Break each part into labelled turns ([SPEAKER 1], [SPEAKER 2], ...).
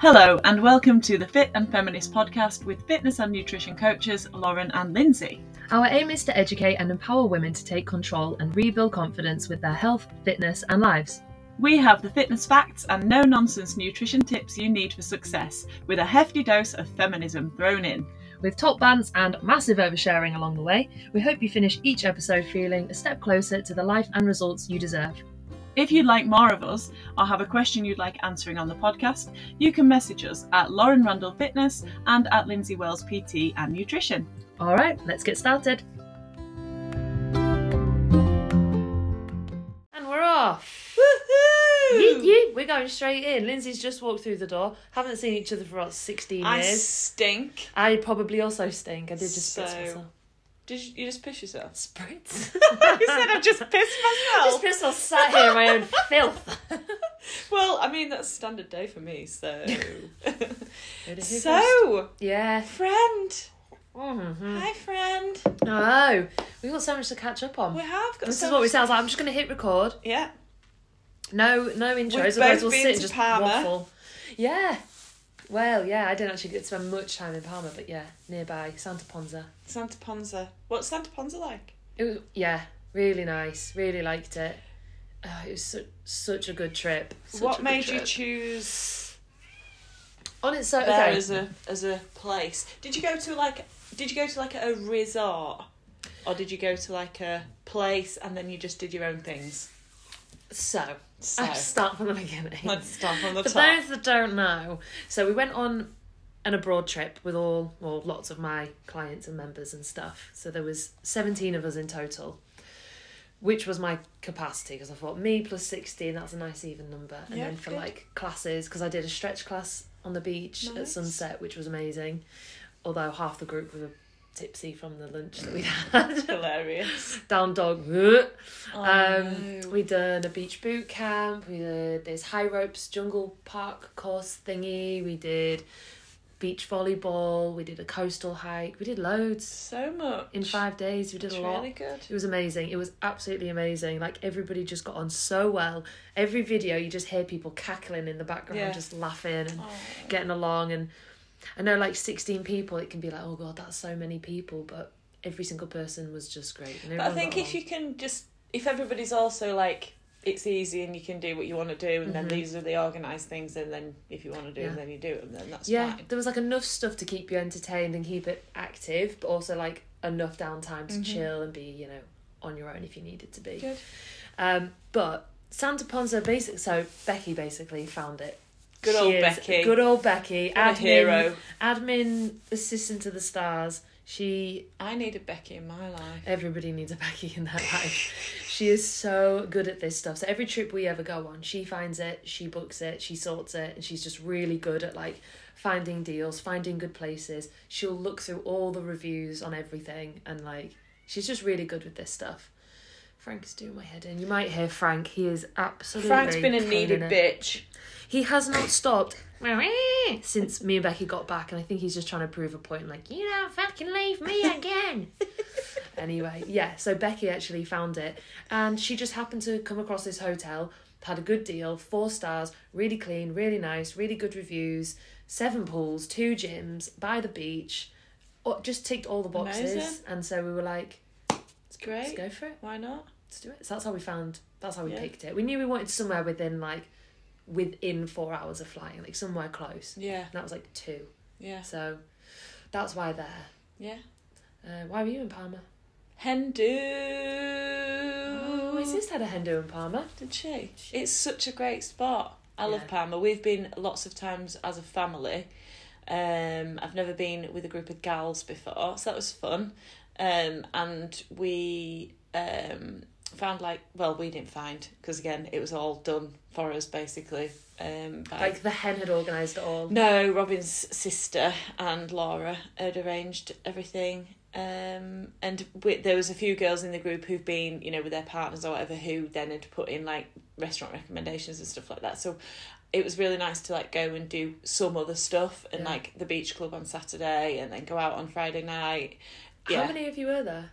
[SPEAKER 1] Hello, and welcome to the Fit and Feminist podcast with fitness and nutrition coaches Lauren and Lyndsay.
[SPEAKER 2] Our aim is to educate and empower women to take control and rebuild confidence with their health, fitness, and lives.
[SPEAKER 1] We have the fitness facts and no nonsense nutrition tips you need for success, with a hefty dose of feminism thrown in.
[SPEAKER 2] With top bands and massive oversharing along the way, we hope you finish each episode feeling a step closer to the life and results you deserve.
[SPEAKER 1] If you'd like more of us or have a question you'd like answering on the podcast, you can message us at Lauren Randall Fitness and at Lyndsay Wells PT and Nutrition.
[SPEAKER 2] All right, let's get started. And we're off. Yeet, yeet. We're going straight in. Lyndsay's just walked through the door. Haven't seen each other for what, 16
[SPEAKER 1] I
[SPEAKER 2] years.
[SPEAKER 1] stink.
[SPEAKER 2] I probably also stink. I did just spit
[SPEAKER 1] So-
[SPEAKER 2] myself.
[SPEAKER 1] Did you, you just piss yourself?
[SPEAKER 2] Spritz?
[SPEAKER 1] you said I've just pissed myself.
[SPEAKER 2] just pissed off sat here in my own filth.
[SPEAKER 1] Well, I mean that's a standard day for me, so.
[SPEAKER 2] So,
[SPEAKER 1] so,
[SPEAKER 2] yeah.
[SPEAKER 1] friend.
[SPEAKER 2] Mhm.
[SPEAKER 1] Hi, friend.
[SPEAKER 2] Oh, we've got so much to catch up on.
[SPEAKER 1] We have got.
[SPEAKER 2] This
[SPEAKER 1] so
[SPEAKER 2] is what we
[SPEAKER 1] much-
[SPEAKER 2] sound like. I'm just going to hit record.
[SPEAKER 1] Yeah.
[SPEAKER 2] No, no intros.
[SPEAKER 1] We've
[SPEAKER 2] Otherwise,
[SPEAKER 1] both
[SPEAKER 2] we'll
[SPEAKER 1] been
[SPEAKER 2] sit and
[SPEAKER 1] to
[SPEAKER 2] just
[SPEAKER 1] Palma.
[SPEAKER 2] waffle. Yeah. Well, yeah. I didn't actually get to spend much time in Palma, but yeah, nearby Santa Ponsa.
[SPEAKER 1] Santa Ponsa. What's Santa Ponsa like?
[SPEAKER 2] It was yeah, really nice. Really liked it. Oh, it was su- such a good trip. Such
[SPEAKER 1] what
[SPEAKER 2] good
[SPEAKER 1] made you choose
[SPEAKER 2] on its own,
[SPEAKER 1] there
[SPEAKER 2] okay?
[SPEAKER 1] as a as a place? Did you go to like Did you go to like a resort, or did you go to like a place and then you just did your own things?
[SPEAKER 2] So,
[SPEAKER 1] So
[SPEAKER 2] I'll start from the beginning.
[SPEAKER 1] let's start from the
[SPEAKER 2] For
[SPEAKER 1] top.
[SPEAKER 2] those that don't know, so we went on an abroad trip with all, well, lots of my clients and members and stuff. So there was 17 of us in total, which was my capacity because I thought me plus 16, that's a nice even number. And
[SPEAKER 1] Yeah,
[SPEAKER 2] then for
[SPEAKER 1] good.
[SPEAKER 2] like classes, because I did a stretch class on the beach at sunset, which was amazing. Although half the group were tipsy from the lunch that we had.
[SPEAKER 1] Hilarious.
[SPEAKER 2] Down dog.
[SPEAKER 1] Oh,
[SPEAKER 2] Um,
[SPEAKER 1] no.
[SPEAKER 2] we done a beach boot camp. We did this high ropes jungle park course thingy. We did beach volleyball. We did a coastal hike. We did loads
[SPEAKER 1] so much
[SPEAKER 2] in five days. We did
[SPEAKER 1] It's
[SPEAKER 2] a lot.
[SPEAKER 1] really good.
[SPEAKER 2] It was amazing. It was absolutely amazing. Like everybody just got on so well. Every video, you just hear people cackling in the background,
[SPEAKER 1] Yeah.
[SPEAKER 2] just laughing and
[SPEAKER 1] Oh.
[SPEAKER 2] getting along. And I know, like sixteen people, it can be like, oh god, that's so many people. But every single person was just great. And
[SPEAKER 1] But I think if you can just if everybody's also like it's easy and you can do what you want to do and then
[SPEAKER 2] Mhm.
[SPEAKER 1] these are the organised things and then if you want to do
[SPEAKER 2] Yeah.
[SPEAKER 1] them then you do them then that's
[SPEAKER 2] yeah,
[SPEAKER 1] fine.
[SPEAKER 2] there was like enough stuff to keep you entertained and keep it active, but also like enough downtime to
[SPEAKER 1] Mhm.
[SPEAKER 2] chill and be, you know, on your own if you needed to be.
[SPEAKER 1] Good.
[SPEAKER 2] Um, but Santa Ponsa basic so Becky basically found it.
[SPEAKER 1] Good
[SPEAKER 2] She
[SPEAKER 1] old
[SPEAKER 2] is-
[SPEAKER 1] Becky.
[SPEAKER 2] Good old Becky.
[SPEAKER 1] What
[SPEAKER 2] admin
[SPEAKER 1] hero.
[SPEAKER 2] admin assistant to the stars. She
[SPEAKER 1] I need a Becky in my life.
[SPEAKER 2] everybody needs a Becky in their life. She is so good at this stuff. So every trip we ever go on, she finds it, she books it, she sorts it, and she's just really good at like finding deals, finding good places. She'll look through all the reviews on everything and like she's just really good with this stuff. Frank's doing my head in. You might hear Frank. He is absolutely
[SPEAKER 1] Frank's been a needed
[SPEAKER 2] it.
[SPEAKER 1] bitch.
[SPEAKER 2] He has not stopped since me and Becky got back, and I think he's just trying to prove a point. Like, you don't fucking leave me again. anyway, yeah. So Becky actually found it, and she just happened to come across this hotel. Had a good deal, four stars, really clean, really nice, really good reviews, seven pools, two gyms by the beach. Just ticked all the boxes,
[SPEAKER 1] Amazing.
[SPEAKER 2] and so we were like,
[SPEAKER 1] It's
[SPEAKER 2] let's
[SPEAKER 1] great.
[SPEAKER 2] go for it.
[SPEAKER 1] Why not?
[SPEAKER 2] Let's do it. So that's how we found. That's how we
[SPEAKER 1] Yeah.
[SPEAKER 2] picked it. We knew we wanted somewhere within like, within four hours of flying, like somewhere close.
[SPEAKER 1] Yeah.
[SPEAKER 2] And that was like two.
[SPEAKER 1] Yeah.
[SPEAKER 2] So that's why there.
[SPEAKER 1] Yeah.
[SPEAKER 2] Uh, why were you in Palma?
[SPEAKER 1] Hendu.
[SPEAKER 2] Oh, my sister had a hen do in Palma.
[SPEAKER 1] Did she? It's such a great spot. I love
[SPEAKER 2] Yeah.
[SPEAKER 1] Palma. We've been lots of times as a family. Um, I've never been with a group of gals before, so that was fun. Um, and we um, found like well, we didn't find because again, it was all done for us basically. Um, by
[SPEAKER 2] Like the hen had organised it all.
[SPEAKER 1] no, Robin's sister and Laura had arranged everything. Um, and there was a few girls in the group who've been, you know, with their partners or whatever, who then had put in like restaurant recommendations and stuff like that. So it was really nice to like go and do some other stuff and
[SPEAKER 2] Yeah.
[SPEAKER 1] like the beach club on Saturday and then go out on Friday night.
[SPEAKER 2] How many of you were there?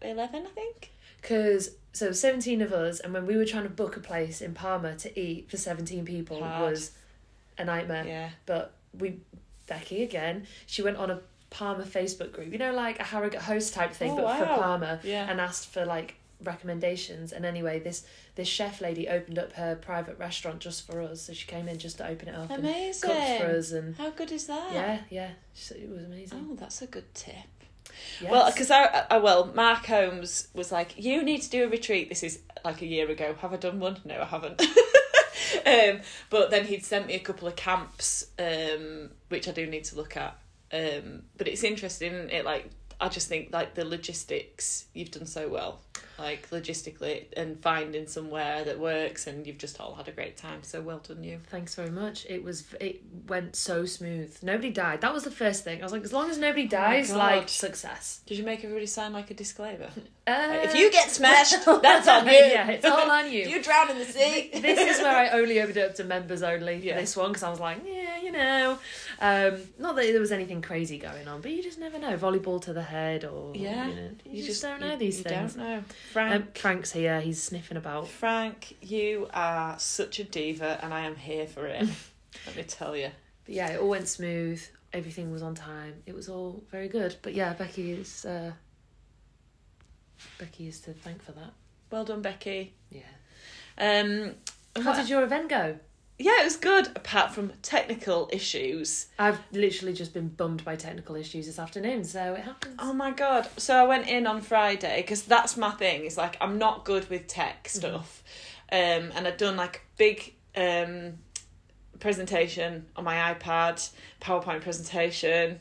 [SPEAKER 1] eleven, I think.
[SPEAKER 2] Because so seventeen of us, and when we were trying to book a place in Palma to eat for seventeen people
[SPEAKER 1] Hard.
[SPEAKER 2] was a nightmare.
[SPEAKER 1] Yeah.
[SPEAKER 2] But we, Becky again, she went on a Palma Facebook group, you know, like a Harrogate host type thing,
[SPEAKER 1] Oh,
[SPEAKER 2] but for
[SPEAKER 1] wow.
[SPEAKER 2] Palma,
[SPEAKER 1] Yeah.
[SPEAKER 2] and asked for like recommendations. And anyway, this this chef lady opened up her private restaurant just for us, so she came in just to open it up and
[SPEAKER 1] Amazing.
[SPEAKER 2] cooked for us, and
[SPEAKER 1] How good is that?
[SPEAKER 2] yeah, yeah, it was amazing.
[SPEAKER 1] Oh, that's a good tip.
[SPEAKER 2] Yes.
[SPEAKER 1] Well, because I, I, well, Mark Holmes was like, "You need to do a retreat." This is like a year ago. Have I done one? No, I haven't. um, but then he'd sent me a couple of camps, um, which I do need to look at. Um, but it's interesting. It like I just think like the logistics you've done so well, like logistically, and finding somewhere that works, and you've just all had a great time. So well done, you.
[SPEAKER 2] Thanks very much. It was it went so smooth. Nobody died. That was the first thing. I was like, as long as nobody dies,
[SPEAKER 1] God.
[SPEAKER 2] like success.
[SPEAKER 1] Did you make everybody sign like a disclaimer?
[SPEAKER 2] Uh,
[SPEAKER 1] if you get smashed, that's on you.
[SPEAKER 2] yeah, it's all on you.
[SPEAKER 1] If you drown in the sea.
[SPEAKER 2] this is where I only opened it up to members only
[SPEAKER 1] Yeah.
[SPEAKER 2] this one because I was like, yeah, you know, um, not that there was anything crazy going on, but you just never know. Volleyball to the head, or
[SPEAKER 1] Yeah,
[SPEAKER 2] you, know, you, just, don't know
[SPEAKER 1] you-
[SPEAKER 2] these
[SPEAKER 1] you
[SPEAKER 2] things.
[SPEAKER 1] don't know. Frank,
[SPEAKER 2] Um, Frank's here. He's sniffing about.
[SPEAKER 1] Frank, you are such a diva, and I am here for it. Let me tell you.
[SPEAKER 2] But yeah, it all went smooth. Everything was on time. It was all very good. But yeah, Becky is. Uh, Becky is to thank for that.
[SPEAKER 1] Well done, Becky.
[SPEAKER 2] Yeah.
[SPEAKER 1] Um,
[SPEAKER 2] How
[SPEAKER 1] what-
[SPEAKER 2] did your event go?
[SPEAKER 1] Yeah, it was good. Apart from technical issues.
[SPEAKER 2] I've literally just been bummed by technical issues this afternoon, so it happens.
[SPEAKER 1] Oh my god! So I went in on Friday because that's my thing. Is like I'm not good with tech stuff, um, and I'd done like a big um presentation on my iPad, PowerPoint presentation.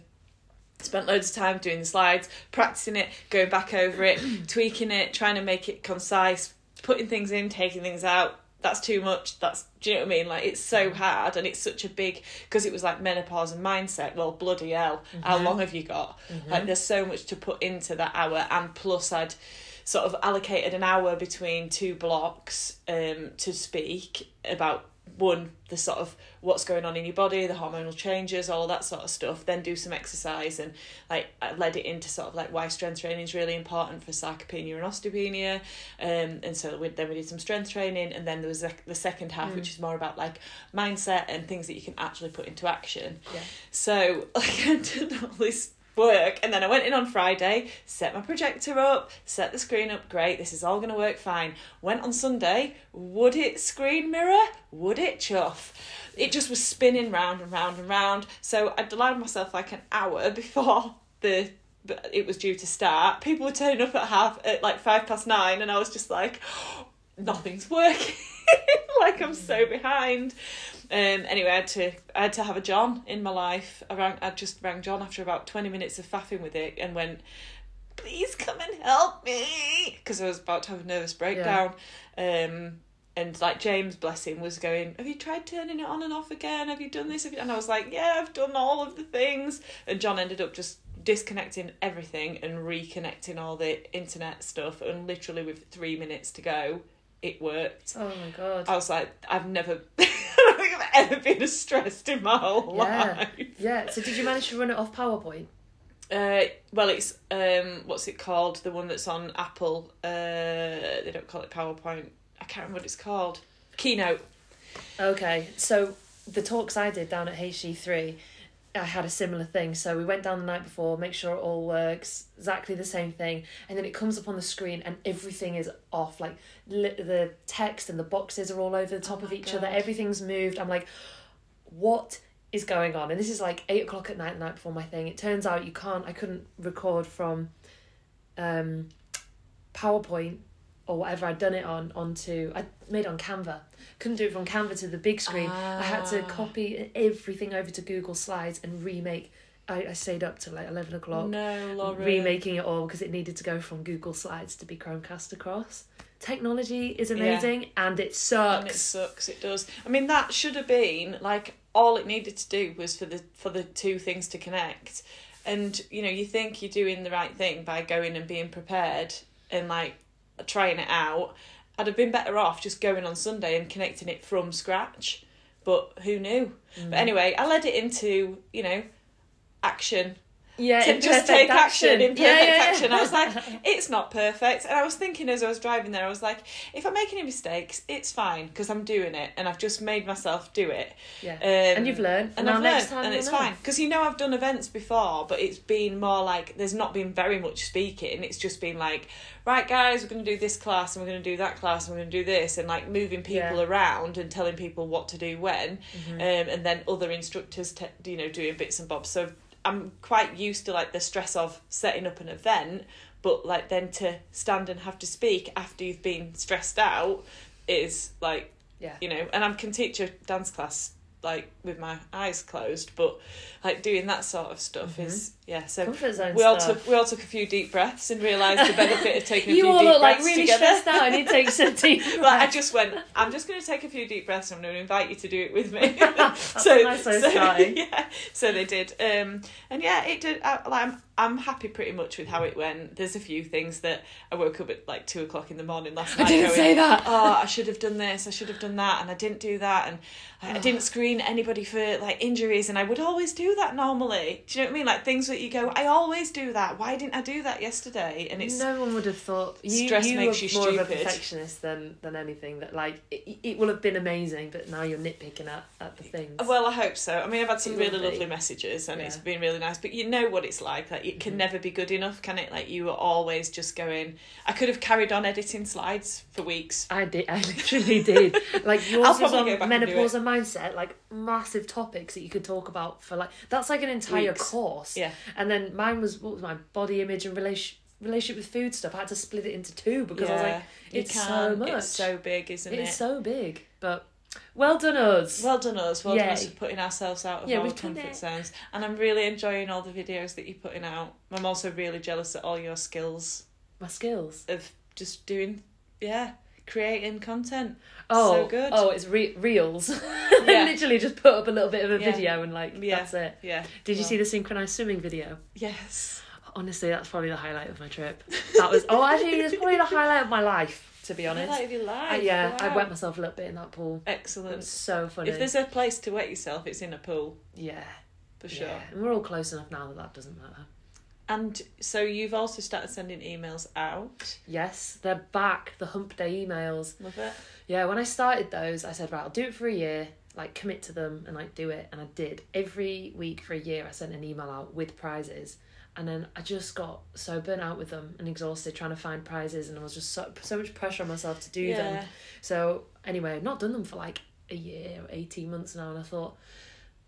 [SPEAKER 1] Spent loads of time doing the slides, practicing it, going back over it, tweaking it, trying to make it concise, putting things in, taking things out. That's too much. That's do you know what I mean? Like it's so mm. hard and it's such a big because it was like menopause and mindset. Well, bloody hell, how mm-hmm. long have you got? Mm-hmm. Like there's so much to put into that hour, and plus I'd sort of allocated an hour between two blocks um to speak about one the sort of what's going on in your body the hormonal changes all that sort of stuff then do some exercise and like I led it into sort of like why strength training is really important for sarcopenia and osteopenia. Um and so we, then we did some strength training and then there was the, the second half which is more about like mindset and things that you can actually put into action.
[SPEAKER 2] Yeah.
[SPEAKER 1] so like I did all this work and then I went in on Friday, set my projector up, set the screen up, great, this is all gonna work fine. Went on Sunday, would it screen mirror? Would it chuff? It just was spinning round and round and round. So I'd allowed myself like an hour before the it was due to start. People were turning up at half at like five past nine and I was just like nothing's working. like I'm so mm. behind. Um, anyway, I had to I had to have a John in my life. I rang, I just rang John after about twenty minutes of faffing with it and went, "Please come and help me," because I was about to have a nervous breakdown. Um, and like James, bless him, was going, "Have you tried turning it on and off again? Have you done this?" You? And I was like, "Yeah, I've done all of the things." And John ended up just disconnecting everything and reconnecting all the internet stuff. And literally, with three minutes to go, it worked.
[SPEAKER 2] Oh my god.
[SPEAKER 1] I was like, I've never, I don't think I've ever been as stressed in my whole
[SPEAKER 2] Yeah.
[SPEAKER 1] life.
[SPEAKER 2] Yeah. So did you manage to run it off PowerPoint?
[SPEAKER 1] Uh, well, it's um, what's it called? The one that's on Apple. Uh, they don't call it PowerPoint. I can't remember what it's called. Keynote.
[SPEAKER 2] Okay. So the talks I did down at HG3, I had a similar thing. So we went down the night before, make sure it all works, exactly the same thing, and then it comes up on the screen and everything is off. Like li- the text and the boxes are all over the top
[SPEAKER 1] Oh
[SPEAKER 2] of each other. Everything's moved. I'm like, what is going on? And this is like eight o'clock at night, the night before my thing. It turns out you can't. I couldn't record from, um, PowerPoint or whatever I'd done it on onto I made on Canva. Couldn't do it from Canva to the big screen. I had to
[SPEAKER 1] Ah.
[SPEAKER 2] copy everything over to Google Slides and remake. I, I stayed up till like eleven o'clock
[SPEAKER 1] No, Laura.
[SPEAKER 2] remaking it all because it needed to go from Google Slides to be Chromecast across. Technology is amazing and it
[SPEAKER 1] And it
[SPEAKER 2] sucks.
[SPEAKER 1] sucks. It does. I mean, that should have been like all it needed to do was for the for the two things to connect. And you know, you think you're doing the right thing by going and being prepared and like trying it out. I'd have been better off just going on Sunday and connecting it from scratch. But who knew? But mm. anyway, I led it into you know action.
[SPEAKER 2] Yeah,
[SPEAKER 1] to just take action, in perfect
[SPEAKER 2] Yeah, yeah, yeah.
[SPEAKER 1] action. I was like, it's not perfect. And I was thinking as I was driving there, I was like, if I make any mistakes, it's fine because I'm doing it and I've just made myself do it.
[SPEAKER 2] yeah.
[SPEAKER 1] Um,
[SPEAKER 2] and you've learned.
[SPEAKER 1] and I've learned, and it's fine because you know I've done events before, but it's been more like there's not been very much speaking. It's just been like, right, guys, we're going to do this class and we're going to do that class and we're going to do this, and like moving people.
[SPEAKER 2] Mm-hmm.
[SPEAKER 1] around and telling people what to do when, um, and then other instructors, te- you know, doing bits and bobs. So I'm quite used to like the stress of setting up an event, but like then to stand and have to speak after you've been stressed out is like
[SPEAKER 2] Yeah.
[SPEAKER 1] you know and i can teach a dance class like with my eyes closed but like doing that sort of stuff is yeah so we all
[SPEAKER 2] stuff.
[SPEAKER 1] took we all took a few deep breaths and realised the benefit of taking a few breaths.
[SPEAKER 2] You all
[SPEAKER 1] deep
[SPEAKER 2] look like really
[SPEAKER 1] together
[SPEAKER 2] stressed out. I need to take some deep
[SPEAKER 1] like I just went. I'm just going to take a few deep breaths. And I'm going to invite you to do it with me.
[SPEAKER 2] so, nice way
[SPEAKER 1] yeah, so they did. Um, and yeah, it did. I, like, I'm I'm happy pretty much with how it went. There's a few things that I woke up at like two o'clock in the morning last night.
[SPEAKER 2] I didn't
[SPEAKER 1] going,
[SPEAKER 2] say that.
[SPEAKER 1] Oh, I should have done this. I should have done that, and I didn't do that, and I, I didn't screen anybody for like injuries, and I would always do that normally. Do you know what I mean? Like things that you go, I always do that. Why didn't I do that yesterday? And it's
[SPEAKER 2] no one would have thought you,
[SPEAKER 1] Stress
[SPEAKER 2] you
[SPEAKER 1] makes you
[SPEAKER 2] more of a perfectionist than than anything. That like it, it will have been amazing, but now you're nitpicking at, at the things.
[SPEAKER 1] Well, I hope so. I mean, I've had some
[SPEAKER 2] It
[SPEAKER 1] really lovely messages and it's been really nice. But you know what it's like. Like, it can
[SPEAKER 2] Mhm.
[SPEAKER 1] never be good enough, can it? Like, you were always just going. I could have carried on editing slides for weeks.
[SPEAKER 2] I did. I literally did. Like
[SPEAKER 1] I'll
[SPEAKER 2] yours was on
[SPEAKER 1] back and
[SPEAKER 2] menopause and mindset, like massive topics that you could talk about for like that's like an entire
[SPEAKER 1] Weeks.
[SPEAKER 2] course.
[SPEAKER 1] Yeah.
[SPEAKER 2] And then mine was what was my body image and relation relationship with food stuff. I had to split it into two because I was like, it's so much.
[SPEAKER 1] It's so big, isn't it?
[SPEAKER 2] it's so big. But well done us.
[SPEAKER 1] Well done us. Well done us for putting ourselves out of
[SPEAKER 2] Yeah,
[SPEAKER 1] our comfort
[SPEAKER 2] it.
[SPEAKER 1] zones. And I'm really enjoying all the videos that you're putting out. I'm also really jealous at all your skills
[SPEAKER 2] my skills.
[SPEAKER 1] of just doing, yeah, creating content.
[SPEAKER 2] Oh,
[SPEAKER 1] So good.
[SPEAKER 2] oh, it's re- reels.
[SPEAKER 1] Yeah.
[SPEAKER 2] Literally just put up a little bit of a
[SPEAKER 1] Yeah.
[SPEAKER 2] video and like
[SPEAKER 1] Yeah.
[SPEAKER 2] that's it.
[SPEAKER 1] Yeah.
[SPEAKER 2] Did you
[SPEAKER 1] Well,
[SPEAKER 2] see the synchronized swimming video?
[SPEAKER 1] Yes.
[SPEAKER 2] Honestly, that's probably the highlight of my trip. That was oh, actually, it's probably the highlight of my life. To be honest,
[SPEAKER 1] Highlight of your
[SPEAKER 2] I- yeah, I
[SPEAKER 1] Wow.
[SPEAKER 2] wet myself a little bit in that pool. It
[SPEAKER 1] Excellent.
[SPEAKER 2] was so funny.
[SPEAKER 1] If there's a place to wet yourself, it's in a pool
[SPEAKER 2] yeah,
[SPEAKER 1] for sure.
[SPEAKER 2] yeah, and we're all close enough now that that doesn't matter.
[SPEAKER 1] And so you've also started sending emails out.
[SPEAKER 2] Yes, they're back. The hump day emails.
[SPEAKER 1] Love it.
[SPEAKER 2] Yeah, when I started those, I said, right, I'll do it for a year, like commit to them and like do it. And I did. Every week for a year, I sent an email out with prizes. And then I just got so burnt out with them and exhausted trying to find prizes. And I was just so, so much pressure on myself to do them. So, anyway, I've not done them for like a year or 18 months now. And I thought,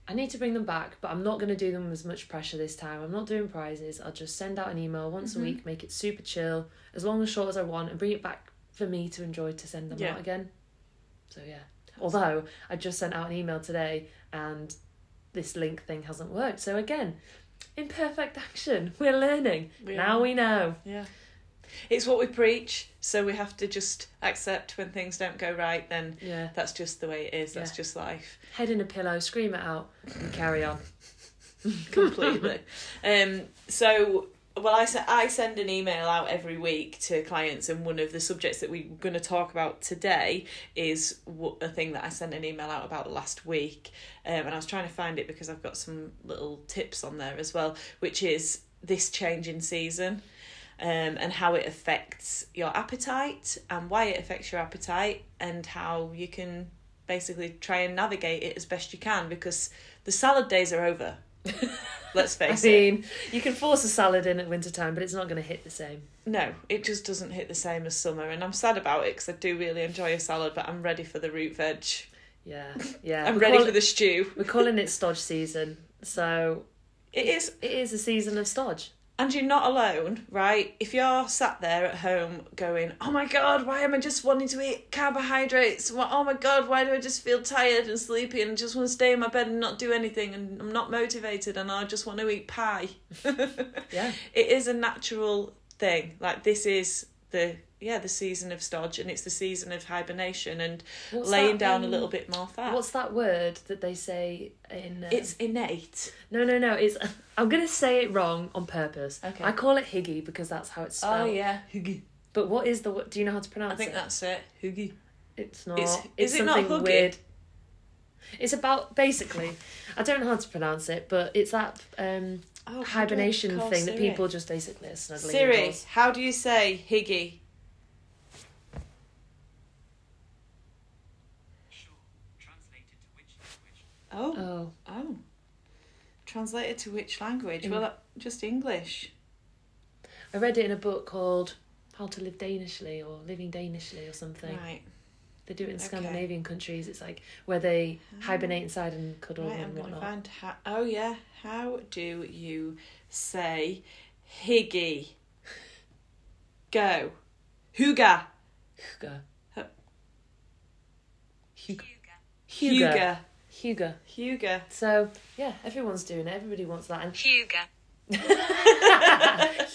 [SPEAKER 2] I need to bring them back, but I'm not going to do them with as much pressure this time. I'm not doing prizes. I'll just send out an email once
[SPEAKER 1] Mhm.
[SPEAKER 2] a week, make it super chill, as long as short as I want, and bring it back for me to enjoy to send them
[SPEAKER 1] Yeah.
[SPEAKER 2] out again. So yeah. Although I just sent out an email today and this link thing hasn't worked. So again, imperfect action. We're learning.
[SPEAKER 1] We
[SPEAKER 2] now
[SPEAKER 1] are.
[SPEAKER 2] we know.
[SPEAKER 1] Yeah. It's what we preach, so we have to just accept when things don't go right, then
[SPEAKER 2] Yeah.
[SPEAKER 1] that's just the way it is. That's
[SPEAKER 2] Yeah.
[SPEAKER 1] just life.
[SPEAKER 2] Head in a pillow, scream it out, and carry on.
[SPEAKER 1] completely. um, so, well, I, I send an email out every week to clients, and one of the subjects that we're going to talk about today is w- a thing that I sent an email out about last week. Um, and I was trying to find it because I've got some little tips on there as well, which is this change in season. Um, and how it affects your appetite and why it affects your appetite and how you can basically try and navigate it as best you can because the salad days are over. Let's
[SPEAKER 2] I
[SPEAKER 1] face it.
[SPEAKER 2] mean, you can force a salad in at winter time, but it's not going to hit the same.
[SPEAKER 1] No, it just doesn't hit the same as summer, and I'm sad about it because I do really enjoy a salad, but I'm ready for the root veg.
[SPEAKER 2] Yeah, yeah.
[SPEAKER 1] I'm
[SPEAKER 2] We're
[SPEAKER 1] ready
[SPEAKER 2] call-
[SPEAKER 1] for the stew.
[SPEAKER 2] We're calling it stodge season, so
[SPEAKER 1] It is,
[SPEAKER 2] it is a season of stodge.
[SPEAKER 1] And you're not alone, right? If you're sat there at home going, "Oh my god, why am I just wanting to eat carbohydrates? Oh my god, why do I just feel tired and sleepy and just want to stay in my bed and not do anything and I'm not motivated and I just want to eat pie?"
[SPEAKER 2] Yeah,
[SPEAKER 1] it is a natural thing. Like this is the yeah the season of stodge and it's the season of hibernation and
[SPEAKER 2] What's
[SPEAKER 1] laying
[SPEAKER 2] that,
[SPEAKER 1] down a
[SPEAKER 2] um,
[SPEAKER 1] little bit more fat.
[SPEAKER 2] What's that word that they say in? Uh,
[SPEAKER 1] It's innate.
[SPEAKER 2] no, no, no. It's I'm gonna say it wrong on purpose.
[SPEAKER 1] Okay.
[SPEAKER 2] I call it higgy because that's how it's spelled.
[SPEAKER 1] Oh yeah, higgy
[SPEAKER 2] But what is the? Do you know how to pronounce it
[SPEAKER 1] I think
[SPEAKER 2] it?
[SPEAKER 1] that's it. higgy
[SPEAKER 2] It's not.
[SPEAKER 1] It's-
[SPEAKER 2] It's,
[SPEAKER 1] is it not huggy?
[SPEAKER 2] weird. It's about basically. I don't know how to pronounce it, but it's that um,
[SPEAKER 1] Oh, how do I
[SPEAKER 2] hibernation thing that people just basically are snuggling
[SPEAKER 1] Siri, how do you say higgy?
[SPEAKER 3] Sure. Translated to which language?
[SPEAKER 1] Oh,
[SPEAKER 2] Oh,
[SPEAKER 1] oh. Translated to which language?
[SPEAKER 2] In-
[SPEAKER 1] Well, just English.
[SPEAKER 2] I read it in a book called How to Live Danishly or Living Danishly or something.
[SPEAKER 1] Right.
[SPEAKER 2] They do it in
[SPEAKER 1] Okay.
[SPEAKER 2] Scandinavian countries. It's like where they hibernate inside and cuddle
[SPEAKER 1] Right,
[SPEAKER 2] and whatnot.
[SPEAKER 1] find how. Oh, yeah. How do you say higgy? Go. Huga.
[SPEAKER 2] Huga. Huga.
[SPEAKER 3] Huga.
[SPEAKER 2] Huga.
[SPEAKER 1] Huga.
[SPEAKER 2] Huga.
[SPEAKER 1] Huga.
[SPEAKER 2] So yeah, everyone's doing it. Everybody wants that. And
[SPEAKER 3] Huga.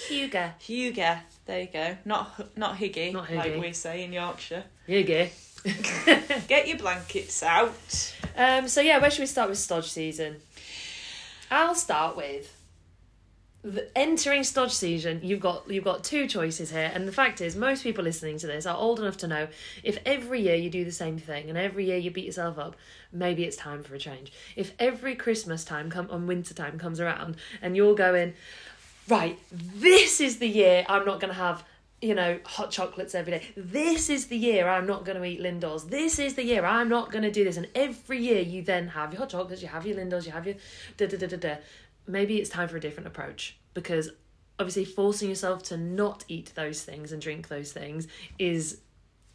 [SPEAKER 2] Huga.
[SPEAKER 1] Huga. There you go. Not not higgy,
[SPEAKER 2] Not
[SPEAKER 1] like we say in Yorkshire.
[SPEAKER 2] Huga.
[SPEAKER 1] Get your blankets out.
[SPEAKER 2] Um. So yeah, where should we start with Stodge season? I'll start with the entering Stodge season. You've got you've got two choices here, and the fact is, most people listening to this are old enough to know if every year you do the same thing and every year you beat yourself up, maybe it's time for a change. If every Christmas time come on winter time comes around and you're going, right, this is the year I'm not going to have. You know, hot chocolates every day. This is the year I'm not going to eat Lindors. This is the year I'm not going to do this. And every year you then have your hot chocolates, you have your Lindors, you have your da da da da da. Maybe it's time for a different approach because obviously forcing yourself to not eat those things and drink those things is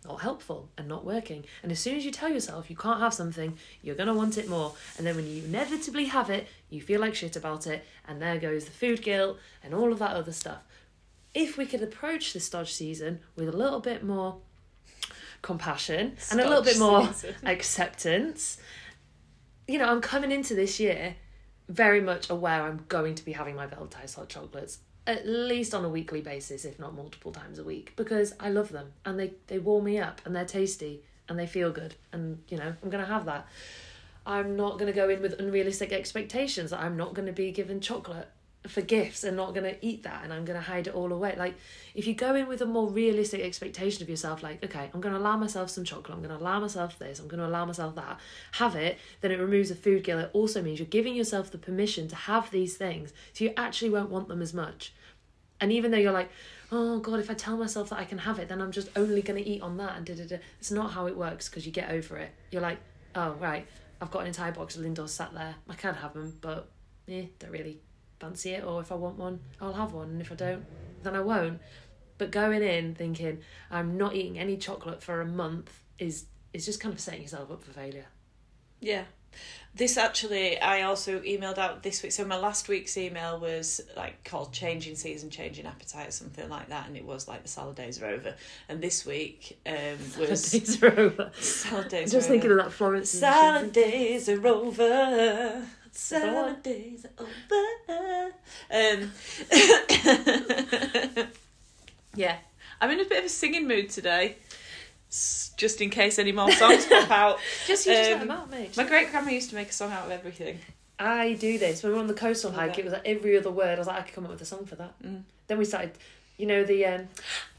[SPEAKER 2] not helpful and not working. And as soon as you tell yourself you can't have something, you're going to want it more. And then when you inevitably have it, you feel like shit about it. And there goes the food guilt and all of that other stuff. If we could approach this stodge season with a little bit more compassion and a little bit more
[SPEAKER 1] season.
[SPEAKER 2] acceptance, you know, I'm coming into this year very much aware I'm going to be having my Velvetiser hot chocolates at least on a weekly basis, if not multiple times a week, because I love them and they, they warm me up and they're tasty and they feel good and you know, I'm gonna have that. I'm not gonna go in with unrealistic expectations that I'm not gonna be given chocolate for gifts and not gonna eat that and I'm gonna hide it all away. Like if you go in with a more realistic expectation of yourself, like, okay, I'm gonna allow myself some chocolate, I'm gonna allow myself this, I'm gonna allow myself that, have it, then it removes the food guilt. It also means you're giving yourself the permission to have these things. So you actually won't want them as much. And even though you're like, oh god, if I tell myself that I can have it, then I'm just only gonna eat on that and da da da. It's not how it works because you get over it. You're like, oh right, I've got an entire box of Lindors sat there. I can have them, but eh, don't really fancy it. Or if I want one, I'll have one, and if I don't, then I won't. But going in thinking I'm not eating any chocolate for a month is is just kind of setting yourself up for failure.
[SPEAKER 1] Yeah. This actually, I also emailed out this week. So my last week's email was like called "Changing Season, Changing Appetite" or something like that, and it was like the salad days are over. And this week um, was
[SPEAKER 2] Days are over.
[SPEAKER 1] salad days.
[SPEAKER 2] Just
[SPEAKER 1] are
[SPEAKER 2] thinking
[SPEAKER 1] over.
[SPEAKER 2] of that Florence.
[SPEAKER 1] Salad days are over. Salad days are over. Um, yeah, I'm in a bit of a singing mood today. Just in case any more songs pop out.
[SPEAKER 2] Just you just let
[SPEAKER 1] Um,
[SPEAKER 2] them out, mate.
[SPEAKER 1] My great grandma used to make a song out of everything.
[SPEAKER 2] I do this when we were on the coastal hike.
[SPEAKER 1] it.
[SPEAKER 2] Was like every other word. I was like, I could come up with a song for that.
[SPEAKER 1] Mm.
[SPEAKER 2] Then we started, you know, the um,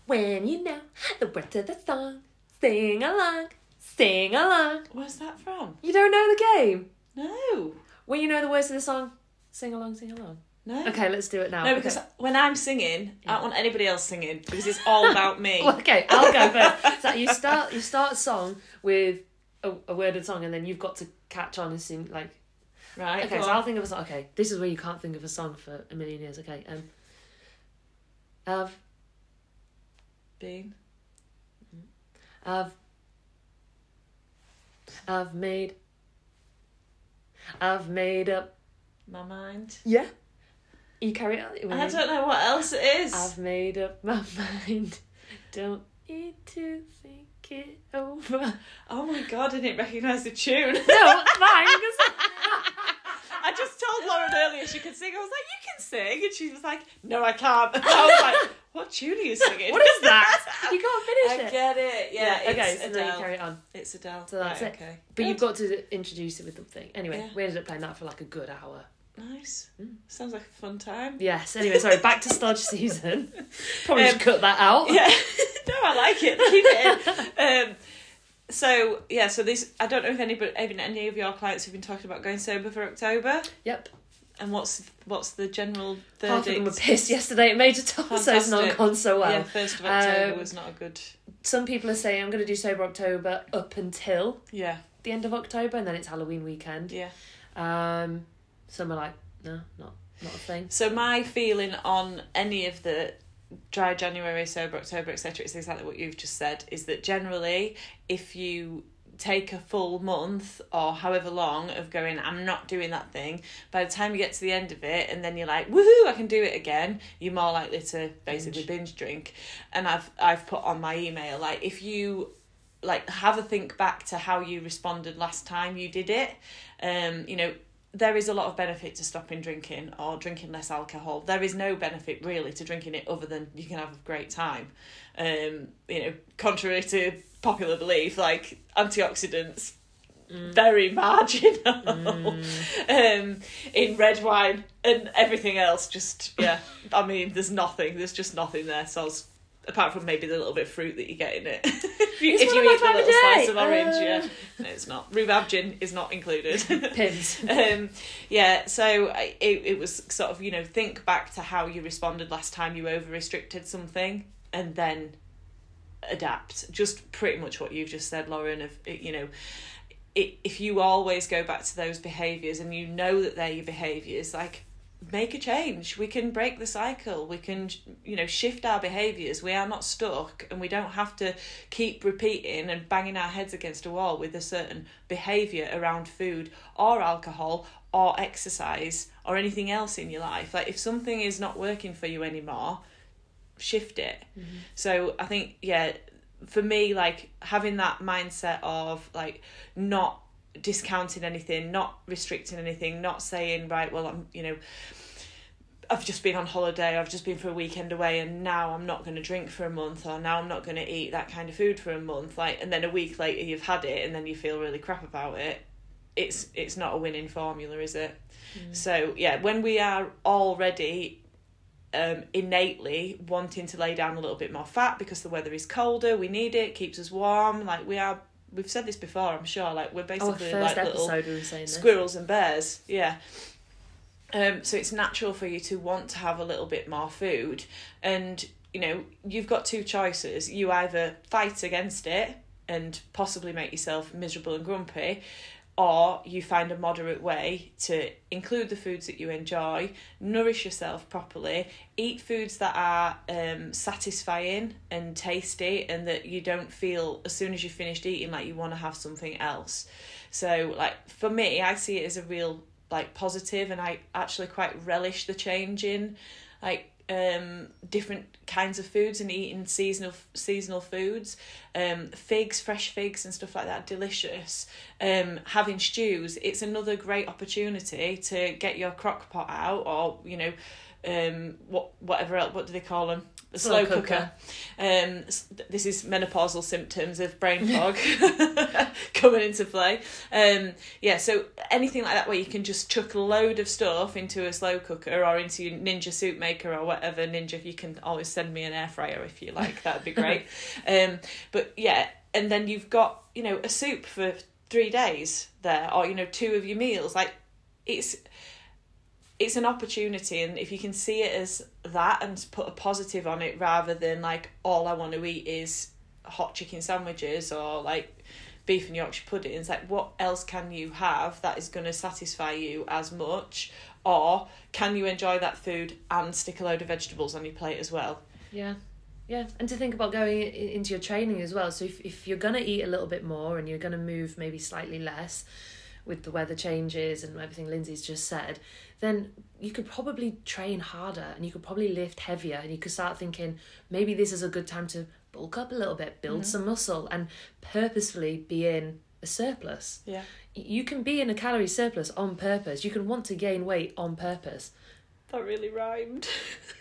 [SPEAKER 2] when you know the words of the song, sing along, sing along.
[SPEAKER 1] Where's that from?
[SPEAKER 2] You don't know the game.
[SPEAKER 1] No,
[SPEAKER 2] When you know the words of the song, sing along, sing along.
[SPEAKER 1] no.
[SPEAKER 2] Okay, let's do it now.
[SPEAKER 1] No, because
[SPEAKER 2] okay.
[SPEAKER 1] when I'm singing, I don't want anybody else singing because it's all about me.
[SPEAKER 2] Well, okay, I'll go first. So you start you start a song with a, a word of song, and then you've got to catch on and sing like
[SPEAKER 1] right?
[SPEAKER 2] Okay, so
[SPEAKER 1] on.
[SPEAKER 2] I'll think of a song. Okay, this is where you can't think of a song for a million years. Okay, um, I've
[SPEAKER 1] been.
[SPEAKER 2] I've I've made I've made up.
[SPEAKER 1] My mind.
[SPEAKER 2] Yeah. You carry it on.
[SPEAKER 1] I don't know what else it is.
[SPEAKER 2] I've made up my mind. Don't need to think it over.
[SPEAKER 1] Oh my god, I didn't recognise the tune.
[SPEAKER 2] No. 'cause-
[SPEAKER 1] I just told Lauren earlier she could sing. I was like, you can sing. And she was like, no, I can't. And I was like, what tune are you singing?
[SPEAKER 2] what is that? You can't
[SPEAKER 1] I
[SPEAKER 2] finish it.
[SPEAKER 1] get it. Yeah,
[SPEAKER 2] okay,
[SPEAKER 1] it's
[SPEAKER 2] so then you carry it on.
[SPEAKER 1] It's Adele.
[SPEAKER 2] So that's
[SPEAKER 1] right,
[SPEAKER 2] it.
[SPEAKER 1] Okay.
[SPEAKER 2] But you've got to introduce it with something. Anyway,
[SPEAKER 1] Yeah.
[SPEAKER 2] we ended up playing that for like a good hour.
[SPEAKER 1] Nice.
[SPEAKER 2] Mm.
[SPEAKER 1] Sounds like a fun time.
[SPEAKER 2] Yes. Anyway, sorry. Back to Stodge season. Probably
[SPEAKER 1] Um,
[SPEAKER 2] should cut that out.
[SPEAKER 1] Yeah. no, I like it. Keep it in. Um, so yeah, so this I don't know if anybody, even any of your clients have been talking about going sober for October.
[SPEAKER 2] Yep.
[SPEAKER 1] And what's what's the general
[SPEAKER 2] Half of them were
[SPEAKER 1] verdict?
[SPEAKER 2] pissed yesterday at Major it's not gone so well.
[SPEAKER 1] yeah, first of October
[SPEAKER 2] Um,
[SPEAKER 1] was not a good.
[SPEAKER 2] Some people are saying I'm going to do Sober October up until
[SPEAKER 1] Yeah,
[SPEAKER 2] the end of October, and then it's Halloween weekend.
[SPEAKER 1] yeah.
[SPEAKER 2] Um, some are like, no, not not a thing.
[SPEAKER 1] So my feeling on any of the dry January, sober October, etc., is exactly what you've just said. Is that generally, if you take a full month or however long of going, I'm not doing that thing. By the time you get to the end of it, and then you're like, woohoo, I can do it again. You're more likely to basically binge, drink. And I've I've put on my email like if you like have a think back to how you responded last time you did it. Um, you know, there is a lot of benefit to stopping drinking or drinking less alcohol. There is no benefit really to drinking it other than you can have a great time. Um, you know, contrary to popular belief, like antioxidants very marginal. Um in red wine and everything else just yeah. I mean there's nothing there's just nothing there. So I was, apart from maybe the little bit of fruit that you get in it. If you, if you eat the little slice of orange
[SPEAKER 2] Uh.
[SPEAKER 1] yeah. No it's not. Rhubarb gin is not included.
[SPEAKER 2] Pins.
[SPEAKER 1] um yeah so I, it, it was sort of you know think back to how you responded last time you over restricted something and then adapt just pretty much what you've just said lauren of you know if you always go back to those behaviors and you know that they're your behaviors like make a change. We can break the cycle. We can you know shift our behaviors we are not stuck and we don't have to keep repeating and banging our heads against a wall with a certain behavior around food or alcohol or exercise or anything else in your life. Like if something is not working for you anymore shift it mm-hmm. so i think yeah for me like having that mindset of like not discounting anything not restricting anything not saying right well i'm you know I've just been on holiday, I've just been for a weekend away, and now I'm not going to drink for a month, or now I'm not going to eat that kind of food for a month. Like, and then a week later you've had it, and then you feel really crap about it. It's it's not a winning formula, is it? Mm-hmm. So yeah, when we are already um, innately wanting to lay down a little bit more fat because the weather is colder, we need it, keeps us warm. Like we are, we've said this before, I'm sure. Like we're basically
[SPEAKER 2] Oh,
[SPEAKER 1] like little
[SPEAKER 2] we were saying this.
[SPEAKER 1] squirrels and bears yeah um so it's natural for you to want to have a little bit more food and you know you've got two choices you either fight against it and possibly make yourself miserable and grumpy or you find a moderate way to include the foods that you enjoy nourish yourself properly eat foods that are um, satisfying and tasty and that you don't feel as soon as you've finished eating like you want to have something else. So like for me i see it as a real like positive and i actually quite relish the change in like um different kinds of foods and eating seasonal seasonal foods. Um figs fresh figs and stuff like that delicious. Um having stews it's another great opportunity to get your crock pot out or you know um what whatever else what do they call them slow,
[SPEAKER 2] Slow
[SPEAKER 1] cooker.
[SPEAKER 2] cooker.
[SPEAKER 1] um this is menopausal symptoms of brain fog coming into play um yeah so anything like that where you can just chuck a load of stuff into a slow cooker or into your ninja soup maker or whatever ninja you can always send me an air fryer if you like that'd be great um but yeah and then you've got you know a soup for three days there or you know two of your meals like it's it's an opportunity and if you can see it as that and put a positive on it rather than like all I want to eat is hot chicken sandwiches or like beef and Yorkshire pudding it's like what else can you have that is going to satisfy you as much or can you enjoy that food and stick a load of vegetables on your plate as well
[SPEAKER 2] Yeah. Yeah, and to think about going into your training as well. So if, if you're going to eat a little bit more and you're going to move maybe slightly less with the weather changes and everything Lyndsay's just said, then you could probably train harder and you could probably lift heavier and you could start thinking maybe this is a good time to bulk up a little bit, build mm-hmm. some muscle and purposefully be in a surplus.
[SPEAKER 1] yeah
[SPEAKER 2] You can be in a calorie surplus on purpose. You can want to gain weight on purpose.
[SPEAKER 1] that really rhymed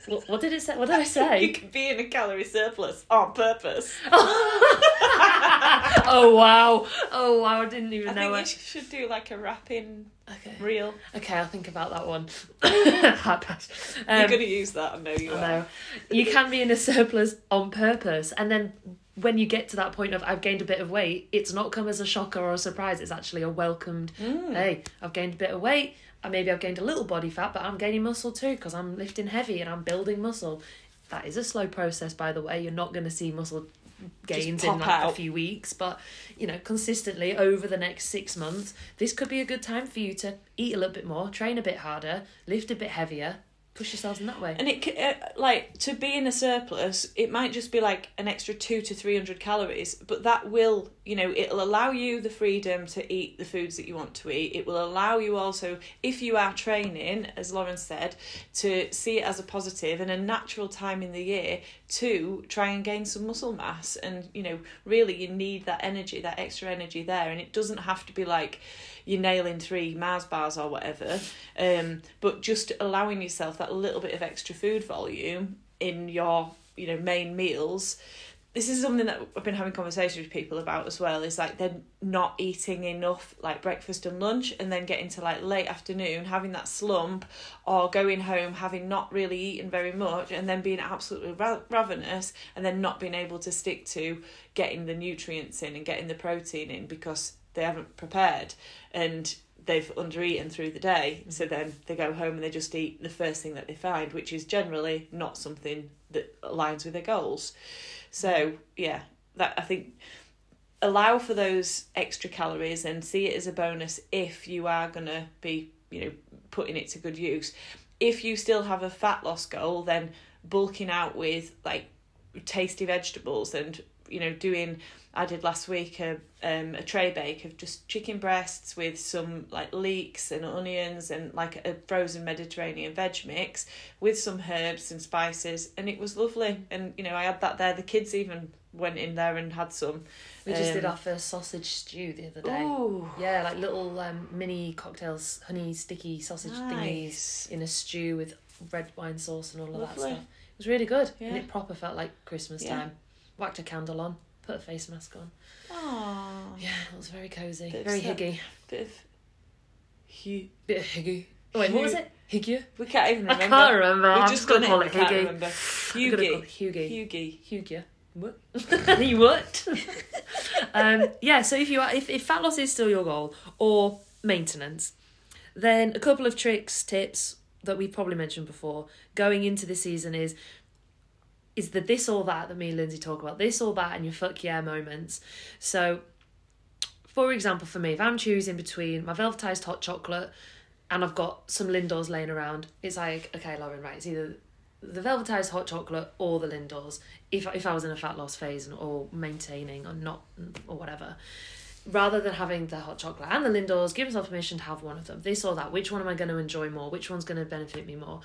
[SPEAKER 2] What, what did it say? What did I say?
[SPEAKER 1] you can be in a calorie surplus on purpose
[SPEAKER 2] oh wow! Oh wow! I didn't even
[SPEAKER 1] I
[SPEAKER 2] know
[SPEAKER 1] think you
[SPEAKER 2] it.
[SPEAKER 1] should do like a rapping
[SPEAKER 2] Okay.
[SPEAKER 1] reel
[SPEAKER 2] Okay, I'll think about that one. Hard pass. Um,
[SPEAKER 1] you're gonna use that I know you
[SPEAKER 2] I
[SPEAKER 1] are
[SPEAKER 2] know. You can be in a surplus on purpose, and then when you get to that point of I've gained a bit of weight, it's not come as a shocker or a surprise. It's actually a welcomed.
[SPEAKER 1] Mm.
[SPEAKER 2] Hey, I've gained a bit of weight. maybe I've gained a little body fat, but I'm gaining muscle too because I'm lifting heavy and I'm building muscle. That is a slow process, by the way. You're not going to see muscle gains in like a few weeks, but you know, consistently over the next six months, this could be a good time for you to eat a little bit more, train a bit harder, lift a bit heavier, push yourselves in that way.
[SPEAKER 1] And it uh, like to be in a surplus, it might just be like an extra two to three hundred calories, but that will, you know, it'll allow you the freedom to eat the foods that you want to eat. It will allow you also, if you are training, as Lauren said, to see it as a positive and a natural time in the year to try and gain some muscle mass. And you know, really, you need that energy, that extra energy there, and it doesn't have to be like you're nailing three Mars bars or whatever, um, but just allowing yourself that little bit of extra food volume in your you know main meals. This is something that I've been having conversations with people about as well. Is like they're not eating enough like breakfast and lunch, and then getting to like late afternoon having that slump, or going home having not really eaten very much, and then being absolutely ra- ravenous, and then not being able to stick to getting the nutrients in and getting the protein in because they haven't prepared and they've undereaten through the day. So mm. then they go home and they just eat the first thing that they find which is generally not something that aligns with their goals. So yeah that i think allow for those extra calories and see it as a bonus if you are going to be you know putting it to good use. If you still have a fat loss goal then bulking out with like tasty vegetables and you know doing I did last week a um a tray bake of just chicken breasts with some like leeks and onions and like a frozen Mediterranean veg mix with some herbs and spices and it was lovely and you know I had that there the kids even went in there and had some
[SPEAKER 2] We just did
[SPEAKER 1] Um,
[SPEAKER 2] our first sausage stew the other day.
[SPEAKER 1] Ooh,
[SPEAKER 2] Yeah, like little um, mini cocktails, honey sticky sausage thingies in a stew with red wine sauce and all of that stuff. It was really good. And it proper felt like Christmas
[SPEAKER 1] Yeah.
[SPEAKER 2] time. Whacked a candle on, put a face mask on.
[SPEAKER 1] Aww.
[SPEAKER 2] Yeah, it was very cosy.
[SPEAKER 1] Bit
[SPEAKER 2] very higgy.
[SPEAKER 1] Bit of hu-
[SPEAKER 2] Bit of higgy. Oh, wait, what was it? Higgy?
[SPEAKER 1] We can't even
[SPEAKER 2] I
[SPEAKER 1] remember.
[SPEAKER 2] can't remember.
[SPEAKER 1] We've
[SPEAKER 2] I'm
[SPEAKER 1] just
[SPEAKER 2] just gonna call
[SPEAKER 1] it.
[SPEAKER 2] it
[SPEAKER 1] we can't
[SPEAKER 2] Higgy.
[SPEAKER 1] remember.
[SPEAKER 2] I'm gonna
[SPEAKER 1] Hugie.
[SPEAKER 2] Hugie.
[SPEAKER 1] Hugie.
[SPEAKER 2] What? you what? um, yeah, so if you are if, if fat loss is still your goal or maintenance, then a couple of tricks, tips that we've probably mentioned before going into the season is is the this or that that me and Lyndsay talk about, this or that and your fuck yeah moments. So for example, for me, if I'm choosing between my Velvetiser hot chocolate and I've got some Lindors laying around, it's like, okay, Lauren, right, it's either the Velvetiser hot chocolate or the Lindors. If if I was in a fat loss phase and or maintaining or not or whatever, rather than having the hot chocolate and the Lindors, give myself permission to have one of them. This or that. Which one am I going to enjoy more? Which one's going to benefit me more?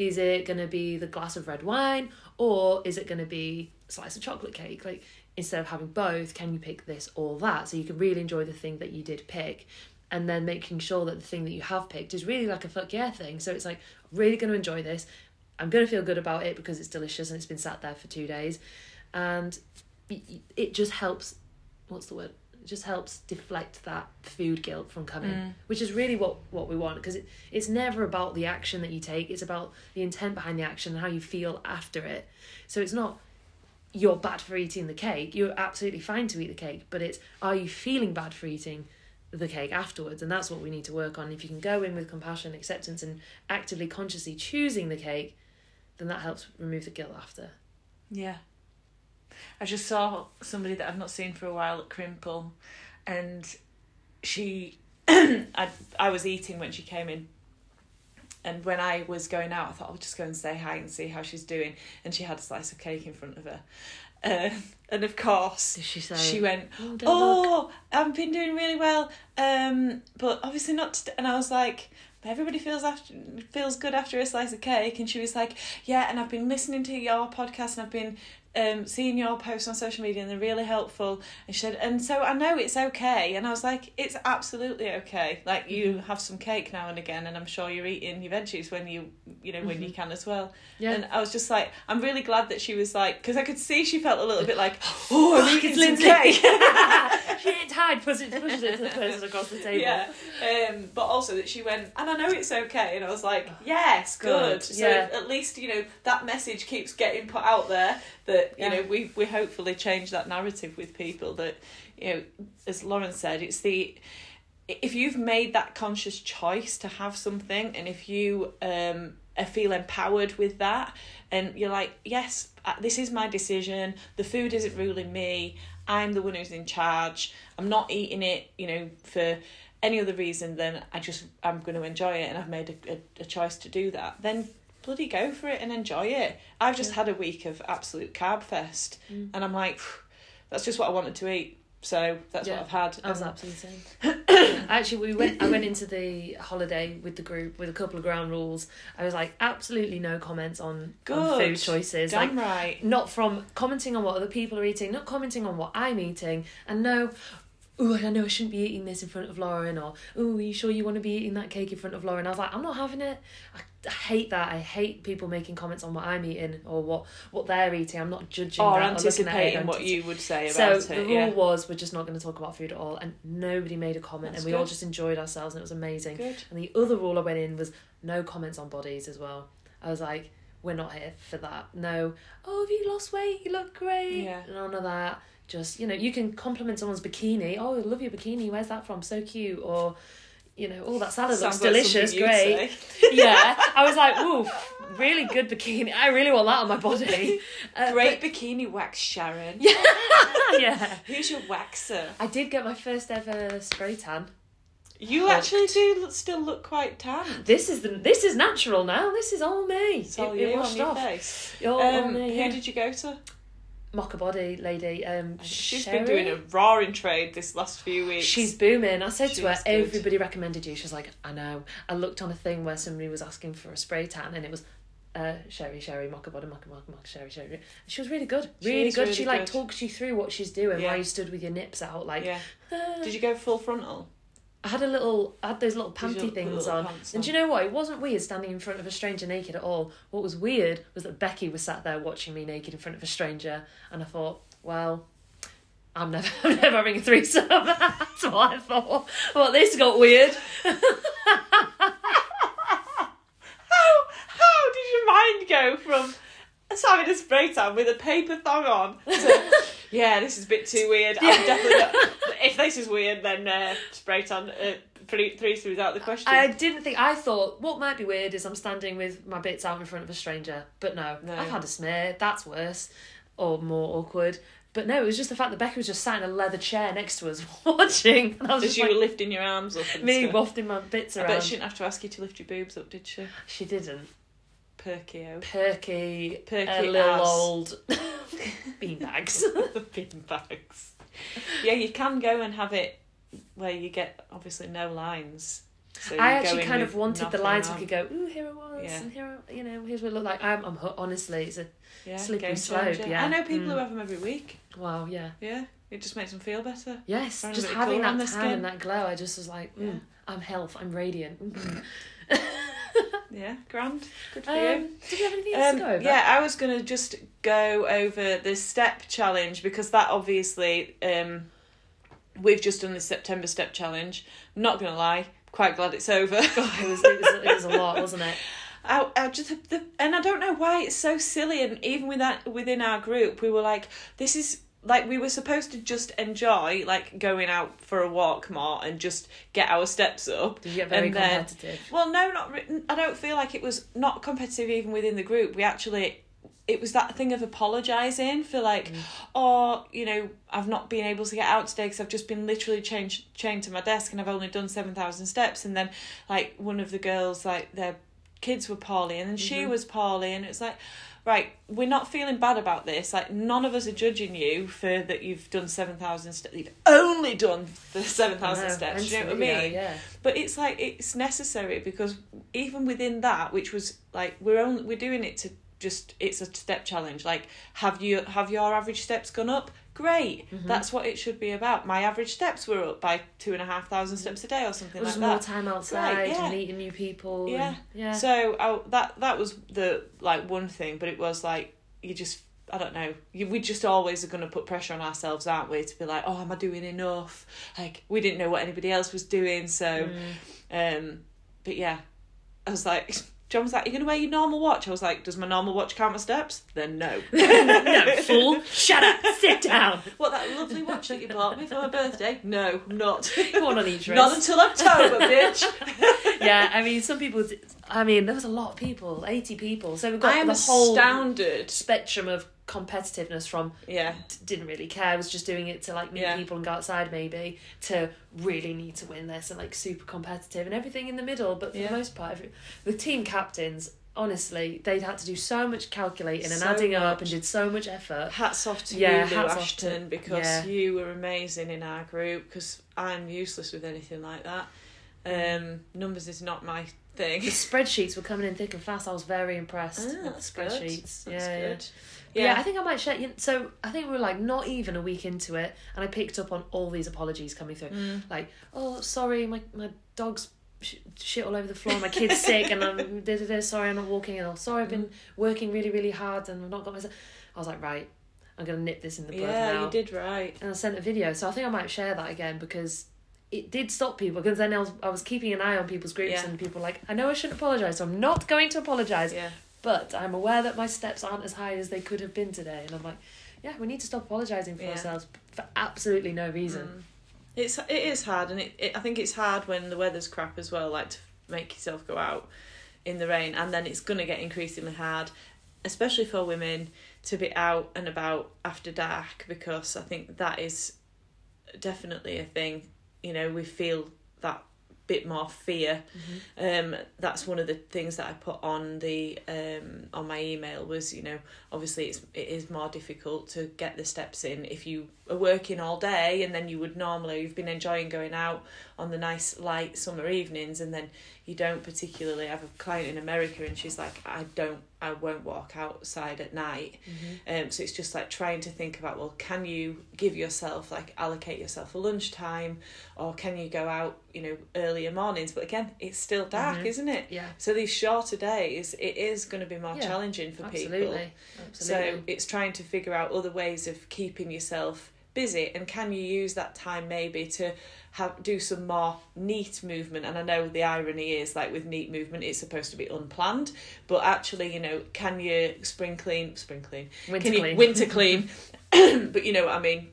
[SPEAKER 2] Is it going to be the glass of red wine or is it going to be a slice of chocolate cake? Like instead of having both, can you pick this or that? So you can really enjoy the thing that you did pick. And then making sure that the thing that you have picked is really like a fuck yeah thing. So it's like, really going to enjoy this. I'm going to feel good about it because it's delicious and it's been sat there for two days. And it just helps, what's the word? It just helps deflect that food guilt from coming,
[SPEAKER 1] Mm.
[SPEAKER 2] which is really what, what we want because it, it's never about the action that you take, it's about the intent behind the action and how you feel after it. So it's not you're bad for eating the cake, you're absolutely fine to eat the cake, but it's are you feeling bad for eating the cake afterwards? And that's what we need to work on. If you can go in with compassion, acceptance, and actively, consciously choosing the cake, then that helps remove the guilt after.
[SPEAKER 1] Yeah. I just saw somebody that I've not seen for a while at Crimple, and she, I, I was eating when she came in, and when I was going out, I thought I'll just go and say hi and see how she's doing, and she had a slice of cake in front of her, uh, and of course
[SPEAKER 2] Did she say?
[SPEAKER 1] she went,
[SPEAKER 2] "Oh,
[SPEAKER 1] "Oh, I've been doing really well, um, but obviously not." Today. And I was like, "Everybody feels after feels good after a slice of cake." And she was like, "Yeah, and I've been listening to your podcast, and I've been um seeing your post on social media, and they're really helpful." And she said, "And so I know it's okay." And I was like, "It's absolutely okay. Like you
[SPEAKER 2] Mm-hmm.
[SPEAKER 1] have some cake now and again, and I'm sure you're eating your veggies when you you know when you can as well."
[SPEAKER 2] Mm-hmm. Yeah.
[SPEAKER 1] And I was just like, I'm really glad that she was like, because I could see she felt a little bit like, oh, I'm eating some cake.
[SPEAKER 2] she ain't tired, pushes it, pushes it to the person across the table.
[SPEAKER 1] yeah. Um, but also that she went, and I know it's okay. And I was like, yes, good.
[SPEAKER 2] Good,
[SPEAKER 1] So
[SPEAKER 2] yeah.
[SPEAKER 1] at least, you know, that message keeps getting put out there that, you
[SPEAKER 2] Yeah.
[SPEAKER 1] know, we, we hopefully change that narrative with people that, you know, as Lauren said, it's the, if you've made that conscious choice to have something and if you um feel empowered with that and you're like yes uh, this is my decision. The food isn't ruling me. I'm the one who's in charge. I'm not eating it you know for any other reason than i just i'm going to enjoy it and i've made a, a, a choice to do that. Then bloody go for it and enjoy it i've just
[SPEAKER 2] Yeah.
[SPEAKER 1] had a week of absolute carb fest
[SPEAKER 2] Mm.
[SPEAKER 1] and i'm like that's just what i wanted to eat so that's
[SPEAKER 2] Yeah.
[SPEAKER 1] what i've had
[SPEAKER 2] I was
[SPEAKER 1] And-
[SPEAKER 2] absolutely insane. Actually, we went. I went into the holiday with the group with a couple of ground rules. I was like, absolutely no comments on, on
[SPEAKER 1] Good.
[SPEAKER 2] food choices. Like,
[SPEAKER 1] damn right
[SPEAKER 2] not from commenting on what other people are eating, not commenting on what I'm eating, and no, oh, I know I shouldn't be eating this in front of Lauren, or oh, are you sure you want to be eating that cake in front of Lauren? I was like, I'm not having it. I hate that. I hate people making comments on what I'm eating or what what they're eating. I'm not judging
[SPEAKER 1] or
[SPEAKER 2] that. or it
[SPEAKER 1] anticipating
[SPEAKER 2] and
[SPEAKER 1] what you would say about
[SPEAKER 2] so
[SPEAKER 1] about
[SPEAKER 2] the rule
[SPEAKER 1] Yeah.
[SPEAKER 2] was we're just not going to talk about food at all, and nobody made a comment,
[SPEAKER 1] That's
[SPEAKER 2] and we all just enjoyed ourselves, and it was amazing.
[SPEAKER 1] Good.
[SPEAKER 2] And the other rule I went in was no comments on bodies as well. I was like, we're not here for that. No, oh, have you lost weight? You look great.
[SPEAKER 1] Yeah.
[SPEAKER 2] None of that. Just, you know, you can compliment someone's bikini. Oh, I love your bikini. Where's that from? So cute. Or, you know, oh, that salad looks
[SPEAKER 1] like
[SPEAKER 2] delicious. Great. yeah. I was like, ooh, really good bikini. I really want that on my body. Uh,
[SPEAKER 1] Great bikini wax, Sharon.
[SPEAKER 2] but- yeah.
[SPEAKER 1] Who's your waxer?
[SPEAKER 2] I did get my first ever spray tan.
[SPEAKER 1] You actually do still look quite tan.
[SPEAKER 2] This is the this is natural now. This is all me.
[SPEAKER 1] It's all
[SPEAKER 2] It-
[SPEAKER 1] you
[SPEAKER 2] it
[SPEAKER 1] on
[SPEAKER 2] washed
[SPEAKER 1] your
[SPEAKER 2] off.
[SPEAKER 1] face. Um,
[SPEAKER 2] me, yeah.
[SPEAKER 1] Who did you go to?
[SPEAKER 2] Mocha body lady. Um,
[SPEAKER 1] She's
[SPEAKER 2] Sherry?
[SPEAKER 1] been doing a roaring trade this last few weeks.
[SPEAKER 2] She's booming. I said to her,
[SPEAKER 1] She's good.
[SPEAKER 2] everybody recommended you. She was like, I know. I looked on a thing where somebody was asking for a spray tan, and it was uh, Sherry, Sherry, Mocha body, Mocha, Mocha, Mocha, Sherry, Sherry. And she was really good. Really
[SPEAKER 1] is
[SPEAKER 2] good.
[SPEAKER 1] really
[SPEAKER 2] she like
[SPEAKER 1] good.
[SPEAKER 2] talks you through what she's doing
[SPEAKER 1] Yeah.
[SPEAKER 2] while you stood with your nips out. Like,
[SPEAKER 1] yeah.
[SPEAKER 2] "Ah."
[SPEAKER 1] Did you go full frontal?
[SPEAKER 2] I had a little, I had those little panty things
[SPEAKER 1] little
[SPEAKER 2] on.
[SPEAKER 1] pants
[SPEAKER 2] And do you know what? It wasn't weird standing in front of a stranger naked at all. What was weird was that Becky was sat there watching me naked in front of a stranger, and I thought, well, I'm never, I'm never having a threesome. That's what I thought. Well, this got weird.
[SPEAKER 1] How how did your mind go from us having a spray tan with a paper thong on to yeah, this is a bit too weird. I'm definitely not, if this is weird, then uh, spray tan uh, three three throughs out the question.
[SPEAKER 2] I didn't think. I thought what might be weird is I'm standing with my bits out in front of a stranger, but no,
[SPEAKER 1] No.
[SPEAKER 2] I've had a smear. That's worse, or more awkward. But no, it was just the fact that Becky was just sat in a leather chair next to us watching, and I was
[SPEAKER 1] As
[SPEAKER 2] just
[SPEAKER 1] you
[SPEAKER 2] like,
[SPEAKER 1] were lifting your arms up and
[SPEAKER 2] me
[SPEAKER 1] stuff.
[SPEAKER 2] wafting my bits
[SPEAKER 1] I
[SPEAKER 2] around.
[SPEAKER 1] bet she didn't have to ask you to lift your boobs up, did she?
[SPEAKER 2] She didn't.
[SPEAKER 1] Perky oh.
[SPEAKER 2] Perky,
[SPEAKER 1] Perky
[SPEAKER 2] a little
[SPEAKER 1] ass.
[SPEAKER 2] old beanbags.
[SPEAKER 1] the bin bags. Yeah, you can go and have it where you get obviously no lines. So
[SPEAKER 2] I actually kind of wanted the lines. I
[SPEAKER 1] on.
[SPEAKER 2] could go, ooh, here it was,
[SPEAKER 1] Yeah.
[SPEAKER 2] and here, I- you know, here's what it looked like. I'm, I'm honestly, it's a
[SPEAKER 1] yeah,
[SPEAKER 2] slippery slope,
[SPEAKER 1] changer.
[SPEAKER 2] yeah.
[SPEAKER 1] I know people
[SPEAKER 2] Mm.
[SPEAKER 1] who have them every week.
[SPEAKER 2] wow, yeah,
[SPEAKER 1] Yeah, it just makes them feel better.
[SPEAKER 2] yes. Just having that tan
[SPEAKER 1] skin.
[SPEAKER 2] and that glow, I just was like, mm,
[SPEAKER 1] Yeah.
[SPEAKER 2] I'm health, I'm radiant.
[SPEAKER 1] Yeah, grand. Good for
[SPEAKER 2] um,
[SPEAKER 1] you.
[SPEAKER 2] did you have anything else
[SPEAKER 1] Um,
[SPEAKER 2] to go over?
[SPEAKER 1] yeah, I was gonna just go over the step challenge because that obviously um, we've just done the September step challenge. Not gonna lie, quite glad it's over.
[SPEAKER 2] Oh, it was, it was, it was a lot, wasn't it?
[SPEAKER 1] I, I just the, and I don't know why it's so silly. And even with that within our group, we were like, this is like we were supposed to just enjoy like going out for a walk more and just get our steps up.
[SPEAKER 2] Did you get very
[SPEAKER 1] And then-
[SPEAKER 2] competitive?
[SPEAKER 1] Well, no, not. re- I don't feel like it was not competitive even within the group. We actually. It was that thing of apologising for like, mm. oh, you know, I've not been able to get out today because I've just been literally chained chained to my desk and I've only done seven thousand steps. And then, like, one of the girls, like, their kids were poorly and then she mm-hmm. was poorly, and it's like, right, we're not feeling bad about this. Like, none of us are judging you for that you've done seven thousand steps. You've only done the seven thousand
[SPEAKER 2] No,
[SPEAKER 1] steps. Do you know what I mean?
[SPEAKER 2] Yeah.
[SPEAKER 1] but it's like it's necessary because even within that which was like we're only we're doing it to just it's a step challenge like have you have your average steps gone up great
[SPEAKER 2] Mm-hmm.
[SPEAKER 1] that's what it should be about my average steps were up by two and a half thousand steps a day or something like that
[SPEAKER 2] more time outside
[SPEAKER 1] yeah.
[SPEAKER 2] meeting new people.
[SPEAKER 1] Yeah.
[SPEAKER 2] and- yeah.
[SPEAKER 1] so I, that that was the like one thing but it was like you just I don't know. You, we just always are going to put pressure on ourselves, aren't we? To be like, oh, am I doing enough? Like we didn't know what anybody else was doing, so
[SPEAKER 2] Mm.
[SPEAKER 1] um, but yeah, I was like, John was like, "You're gonna wear your normal watch." I was like, "Does my normal watch count my steps?" Then no.
[SPEAKER 2] no, fool. Shut up. Sit down.
[SPEAKER 1] what that lovely watch that you bought me for my birthday? No, not.
[SPEAKER 2] Go on on each
[SPEAKER 1] Not until October, bitch.
[SPEAKER 2] yeah, I mean, some people. I mean, there was a lot of people, eighty people. So we've got
[SPEAKER 1] I am
[SPEAKER 2] the whole
[SPEAKER 1] astounded.
[SPEAKER 2] spectrum of competitiveness from
[SPEAKER 1] Yeah,
[SPEAKER 2] d- didn't really care, was just doing it to like meet
[SPEAKER 1] Yeah.
[SPEAKER 2] people and go outside maybe, to really need to win this and like super competitive and everything in the middle. But for
[SPEAKER 1] Yeah.
[SPEAKER 2] the most part, every, the team captains, honestly, they'd had to do so much calculating and
[SPEAKER 1] So
[SPEAKER 2] adding up and did so much effort.
[SPEAKER 1] hats off to
[SPEAKER 2] Yeah,
[SPEAKER 1] you, Lou Ashton,
[SPEAKER 2] to-
[SPEAKER 1] because
[SPEAKER 2] yeah.
[SPEAKER 1] you were amazing in our group. Because I'm useless with anything like that. Um, numbers is not my thing.
[SPEAKER 2] The spreadsheets were coming in thick and fast. I was very impressed
[SPEAKER 1] Ah,
[SPEAKER 2] with the
[SPEAKER 1] good.
[SPEAKER 2] spreadsheets.
[SPEAKER 1] That's
[SPEAKER 2] yeah, yeah. Yeah. I think I might share. you know, So I think we were like not even a week into it, and I picked up on all these apologies coming through.
[SPEAKER 1] Mm.
[SPEAKER 2] Like, oh, sorry, my my dog's sh- shit all over the floor. My kid's sick, and I'm da, da, da, sorry I'm not walking. And oh, sorry I've been
[SPEAKER 1] Mm.
[SPEAKER 2] working really really hard, and I've not got myself. I was like, right, I'm gonna nip this in the bud
[SPEAKER 1] yeah,
[SPEAKER 2] now.
[SPEAKER 1] you did right.
[SPEAKER 2] And I sent a video, so I think I might share that again because. It did stop people because then I was I was keeping an eye on people's groups
[SPEAKER 1] Yeah.
[SPEAKER 2] and people were like I know I shouldn't apologize so I'm not going to apologize
[SPEAKER 1] Yeah,
[SPEAKER 2] but I'm aware that my steps aren't as high as they could have been today. And I'm like, yeah, we need to stop apologising for
[SPEAKER 1] Yeah.
[SPEAKER 2] ourselves for absolutely no reason.
[SPEAKER 1] Mm. It's it is hard, and it, it I think it's hard when the weather's crap as well. Like to make yourself go out in the rain, and then it's gonna get increasingly hard, especially for women to be out and about after dark because I think that is definitely a thing. You know, we feel that bit more fear. Um, that's one of the things that I put on the um on my email was you know obviously it's it is more difficult to get the steps in if you working all day and then you would normally you've been enjoying going out on the nice light summer evenings and then you don't particularly I have a client in America and she's like I don't I won't walk outside at night um so it's just like trying to think about well can you give yourself like allocate yourself a lunchtime or can you go out you know earlier mornings but again it's still dark
[SPEAKER 2] Mhm.
[SPEAKER 1] isn't it
[SPEAKER 2] Yeah,
[SPEAKER 1] so these shorter days, it is going to be more
[SPEAKER 2] Yeah,
[SPEAKER 1] challenging for people.
[SPEAKER 2] absolutely.
[SPEAKER 1] So it's trying to figure out other ways of keeping yourself busy, and can you use that time maybe to have do some more NEAT movement? And I know the irony is like with NEAT movement, it's supposed to be unplanned, but actually, you know, can you spring clean, spring clean,
[SPEAKER 2] winter
[SPEAKER 1] can you
[SPEAKER 2] clean.
[SPEAKER 1] winter clean? but you know what I mean.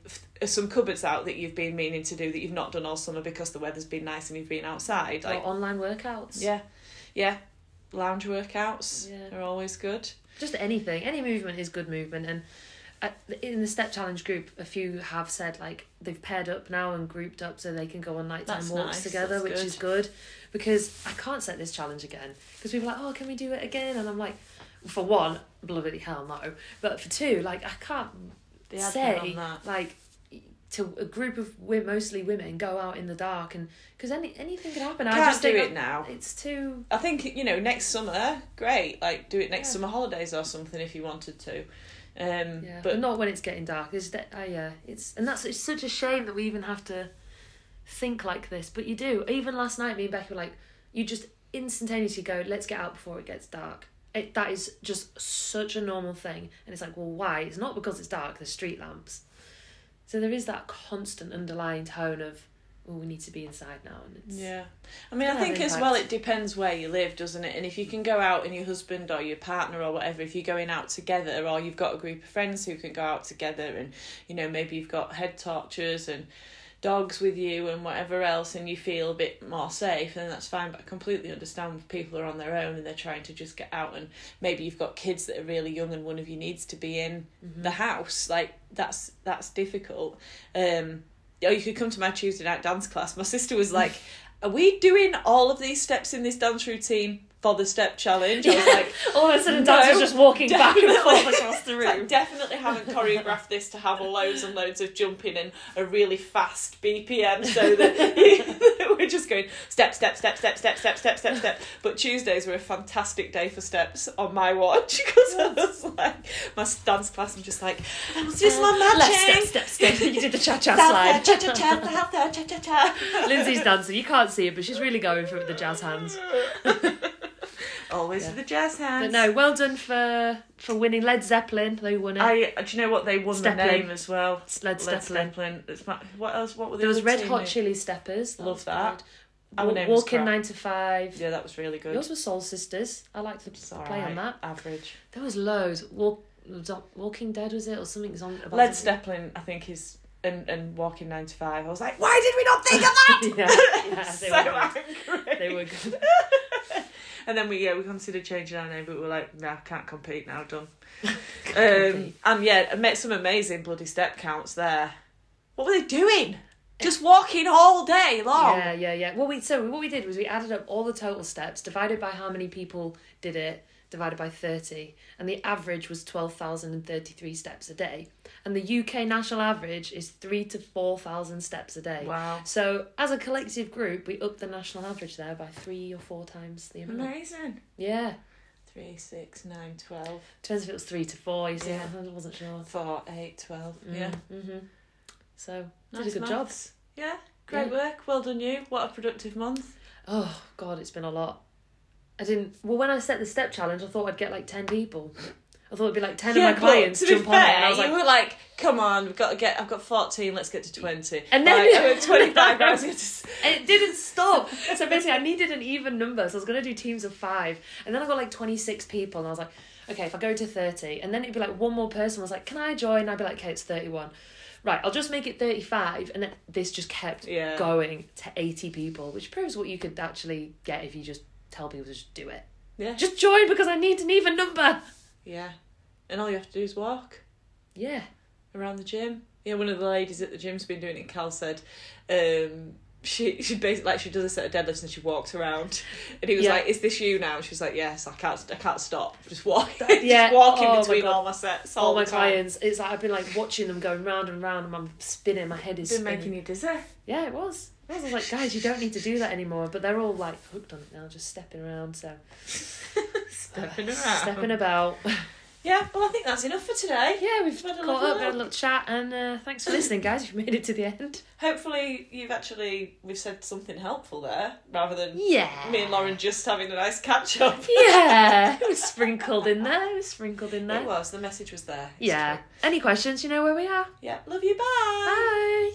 [SPEAKER 1] Some cupboards out that you've been meaning to do that you've not done all summer because the weather's been nice and you've been outside.
[SPEAKER 2] Or
[SPEAKER 1] Like
[SPEAKER 2] online workouts.
[SPEAKER 1] yeah, yeah. Lounge workouts
[SPEAKER 2] Yeah.
[SPEAKER 1] are always good.
[SPEAKER 2] just anything. Any movement is good movement. And in the step challenge group, a few have said like they've paired up now and grouped up so they can go on nighttime
[SPEAKER 1] That's
[SPEAKER 2] walks
[SPEAKER 1] nice,
[SPEAKER 2] together,
[SPEAKER 1] that's
[SPEAKER 2] which
[SPEAKER 1] good.
[SPEAKER 2] is good. Because I can't set this challenge again. Because people are like, oh, can we do it again? And I'm like, for one, bloody hell no. But for two, like I can't
[SPEAKER 1] The
[SPEAKER 2] say
[SPEAKER 1] on that.
[SPEAKER 2] like to a group of we're mostly women go out in the dark and because any anything could happen. I
[SPEAKER 1] Can't
[SPEAKER 2] just
[SPEAKER 1] do it now.
[SPEAKER 2] It's too
[SPEAKER 1] I think you know next summer, great. Like do it next
[SPEAKER 2] Yeah.
[SPEAKER 1] summer holidays or something if you wanted to. Um,
[SPEAKER 2] yeah,
[SPEAKER 1] but
[SPEAKER 2] but not when it's getting dark. Is that I yeah, it's and that's it's such a shame that we even have to think like this. But you do. Even last night, me and Becky were like, you just instantaneously go, let's get out before it gets dark. It, that is just such a normal thing, and it's like, well, why? It's not because it's dark. There's street lamps, so there is that constant underlying tone of, well, we need to be inside now, and it's
[SPEAKER 1] yeah, I mean, I think as well it depends where you live, doesn't it? And if you can go out and your husband or your partner or whatever, if you're going out together, or you've got a group of friends who can go out together, and you know maybe you've got head torches and dogs with you and whatever else and you feel a bit more safe then that's fine. But I completely understand if people are on their own and they're trying to just get out and maybe you've got kids that are really young and one of you needs to be in the house. Like that's that's difficult. Um or you could come to my Tuesday night dance class. My sister was like are we doing all of these steps in this dance routine the step challenge I was like
[SPEAKER 2] all of a sudden,
[SPEAKER 1] No,
[SPEAKER 2] was just walking back and forth across the
[SPEAKER 1] like,
[SPEAKER 2] room.
[SPEAKER 1] definitely haven't choreographed this to have loads and loads of jumping and a really fast BPM so that we're just going step, step, step, step, step, step, step, step, step. But Tuesdays were a fantastic day for steps on my watch because I was like, my dance class, I'm just like, is this my uh,
[SPEAKER 2] Left
[SPEAKER 1] matching?
[SPEAKER 2] step, step, step. You did the cha cha slide.
[SPEAKER 1] cha cha cha, there, cha cha cha.
[SPEAKER 2] Lyndsay's dancing. You can't see it, but she's really going for it with the jazz hands.
[SPEAKER 1] Always
[SPEAKER 2] Yeah.
[SPEAKER 1] with the jazz hands.
[SPEAKER 2] But no, well done for for winning Led Zeppelin. They won it.
[SPEAKER 1] I, uh, do you know what they won
[SPEAKER 2] Steppin'.
[SPEAKER 1] the name as well?
[SPEAKER 2] Led
[SPEAKER 1] Led
[SPEAKER 2] Zeppelin.
[SPEAKER 1] Zeppelin. It's what else? What were the
[SPEAKER 2] There was Red Hot? Chili Steppers.
[SPEAKER 1] Love that. Our
[SPEAKER 2] Wa-
[SPEAKER 1] name was
[SPEAKER 2] Walking nine to five.
[SPEAKER 1] Yeah, that was really good.
[SPEAKER 2] Yours was Soul Sisters. I liked the
[SPEAKER 1] It's
[SPEAKER 2] play
[SPEAKER 1] alright,
[SPEAKER 2] on that.
[SPEAKER 1] Average.
[SPEAKER 2] There was loads. Walk, Walking Dead was it or something? on about
[SPEAKER 1] Led Zeppelin, I think, is and and Walking Nine to Five. I was like, why did we not think of that?
[SPEAKER 2] yeah, yeah, they
[SPEAKER 1] so
[SPEAKER 2] were. They were good.
[SPEAKER 1] And then we yeah we considered changing our name, but we were like, nah, can't compete now. Done. um, and yeah, I met some amazing bloody step counts there. What were they doing? Just walking all day long.
[SPEAKER 2] Yeah, yeah, yeah. Well, we so what we did was we added up all the total steps, divided by how many people did it, divided by thirty, and the average was twelve thousand and thirty-three steps a day. And the UK national average is three to four thousand steps a day.
[SPEAKER 1] Wow.
[SPEAKER 2] So as a collective group, we upped the national average there by three or four times the amount.
[SPEAKER 1] Amazing.
[SPEAKER 2] Yeah,
[SPEAKER 1] Three, six, nine, twelve,
[SPEAKER 2] depends if it was three to four. You see,
[SPEAKER 1] Yeah.
[SPEAKER 2] I wasn't sure.
[SPEAKER 1] four, eight, twelve. Yeah.
[SPEAKER 2] Mm-hmm. So did a good job.
[SPEAKER 1] maths. Yeah. Great
[SPEAKER 2] Yeah.
[SPEAKER 1] work. Well done, you. What a productive month.
[SPEAKER 2] Oh God, it's been a lot. I didn't. Well, when I set the step challenge, I thought I'd get like ten people. I thought it'd be like ten of my clients
[SPEAKER 1] to
[SPEAKER 2] jump on it,
[SPEAKER 1] fair,
[SPEAKER 2] and I was like,
[SPEAKER 1] you were like, "Come on, we've got to get. I've got fourteen. Let's get to 20.
[SPEAKER 2] And then-
[SPEAKER 1] twenty-five. I was going to.
[SPEAKER 2] and it didn't stop. So basically, I needed an even number, so I was gonna do teams of five, and then I got like twenty six people, and I was like, okay, if I go to thirty, and then it'd be like one more person I was like, can I join? And I'd be like, okay, it's thirty one. Right, I'll just make it 35, and then this just kept
[SPEAKER 1] Yeah.
[SPEAKER 2] going to 80 people, which proves what you could actually get if you just tell people to just do it.
[SPEAKER 1] Yeah.
[SPEAKER 2] Just join because I need an even number.
[SPEAKER 1] Yeah. And all you have to do is walk
[SPEAKER 2] Yeah.
[SPEAKER 1] around the gym. Yeah, one of the ladies at the gym's been doing it. Cal said, um, she she basically like she does a set of deadlifts and she walks around. And he was
[SPEAKER 2] Yeah.
[SPEAKER 1] like, "Is this you now?" And she was like, "Yes, I can't. I can't stop. Just walk.
[SPEAKER 2] Yeah.
[SPEAKER 1] just walking
[SPEAKER 2] Oh
[SPEAKER 1] between all my sets. All
[SPEAKER 2] all my
[SPEAKER 1] time.
[SPEAKER 2] clients, it's like I've been like watching them going round and round, and I'm spinning. My head is
[SPEAKER 1] Been
[SPEAKER 2] spinning.
[SPEAKER 1] making you dizzy.
[SPEAKER 2] Yeah, it was. I was like, guys, you don't need to do that anymore. But they're all like hooked on it now, just stepping around. So
[SPEAKER 1] Stepping around.
[SPEAKER 2] stepping about.
[SPEAKER 1] Yeah. Well, I think that's enough for today.
[SPEAKER 2] Yeah, we've
[SPEAKER 1] Had a
[SPEAKER 2] caught up, had a little chat, and uh, thanks for listening, guys. If you made it to the end.
[SPEAKER 1] Hopefully, you've actually we've said something helpful there, rather than
[SPEAKER 2] Yeah.
[SPEAKER 1] me and Lauren just having a nice catch up.
[SPEAKER 2] Yeah, it was sprinkled in there. It was sprinkled in there.
[SPEAKER 1] It was. The message was there. It's
[SPEAKER 2] Yeah.
[SPEAKER 1] true.
[SPEAKER 2] Any questions? You know where we are.
[SPEAKER 1] Yeah. Love you. Bye.
[SPEAKER 2] Bye.